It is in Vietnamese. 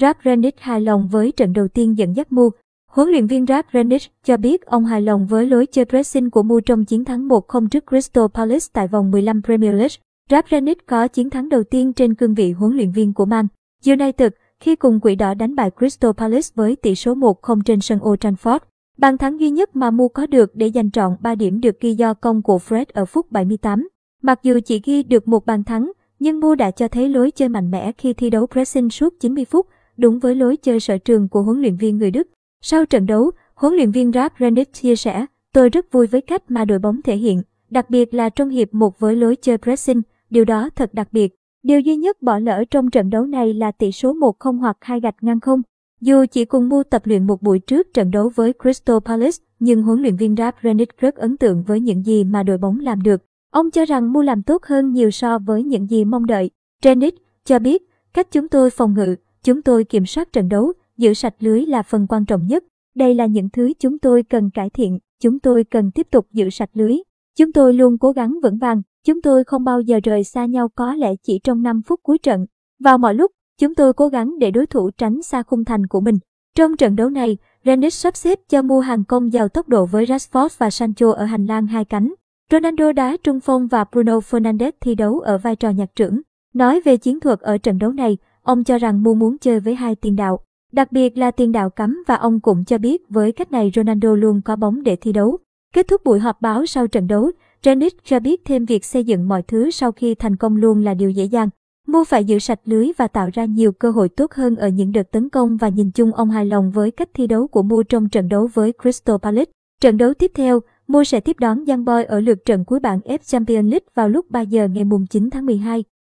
Ralph Rennick hài lòng với trận đầu tiên dẫn dắt Mu. Huấn luyện viên Ralph Rennick cho biết ông hài lòng với lối chơi pressing của Mu trong chiến thắng 1-0 trước Crystal Palace tại vòng 15 Premier League. Ralph Rennick có chiến thắng đầu tiên trên cương vị huấn luyện viên của Man United khi cùng quỷ đỏ đánh bại Crystal Palace với tỷ số 1-0 trên sân Old Trafford. Bàn thắng duy nhất mà Mu có được để giành trọn 3 điểm được ghi do công của Fred ở phút 78. Mặc dù chỉ ghi được một bàn thắng, nhưng Mu đã cho thấy lối chơi mạnh mẽ khi thi đấu pressing suốt 90 phút, đúng với lối chơi sở trường của huấn luyện viên người Đức. Sau trận đấu, huấn luyện viên Ralf Rangnick chia sẻ, tôi rất vui với cách mà đội bóng thể hiện, đặc biệt là trong hiệp một với lối chơi pressing, điều đó thật đặc biệt. Điều duy nhất bỏ lỡ trong trận đấu này là tỷ số 1-0 hoặc hai gạch ngang không. Dù chỉ cùng Mu tập luyện một buổi trước trận đấu với Crystal Palace, nhưng huấn luyện viên Ralf Rangnick rất ấn tượng với những gì mà đội bóng làm được. Ông cho rằng Mu làm tốt hơn nhiều so với những gì mong đợi. Rangnick cho biết, cách chúng tôi phòng ngự, chúng tôi kiểm soát trận đấu, giữ sạch lưới là phần quan trọng nhất. Đây là những thứ chúng tôi cần cải thiện, chúng tôi cần tiếp tục giữ sạch lưới. Chúng tôi luôn cố gắng vững vàng, chúng tôi không bao giờ rời xa nhau có lẽ chỉ trong 5 phút cuối trận. Vào mọi lúc, chúng tôi cố gắng để đối thủ tránh xa khung thành của mình. Trong trận đấu này, Rennes sắp xếp cho mua hàng công giàu tốc độ với Rashford và Sancho ở hành lang hai cánh. Ronaldo đá trung phong và Bruno Fernandes thi đấu ở vai trò nhạc trưởng. Nói về chiến thuật ở trận đấu này, ông cho rằng Mu muốn chơi với hai tiền đạo. Đặc biệt là tiền đạo cắm và ông cũng cho biết với cách này Ronaldo luôn có bóng để thi đấu. Kết thúc buổi họp báo sau trận đấu, Renick cho biết thêm việc xây dựng mọi thứ sau khi thành công luôn là điều dễ dàng. Mu phải giữ sạch lưới và tạo ra nhiều cơ hội tốt hơn ở những đợt tấn công và nhìn chung ông hài lòng với cách thi đấu của Mu trong trận đấu với Crystal Palace. Trận đấu tiếp theo, Mu sẽ tiếp đón Young Boy ở lượt trận cuối bảng F Champions League vào lúc 3 giờ ngày 9 tháng 12.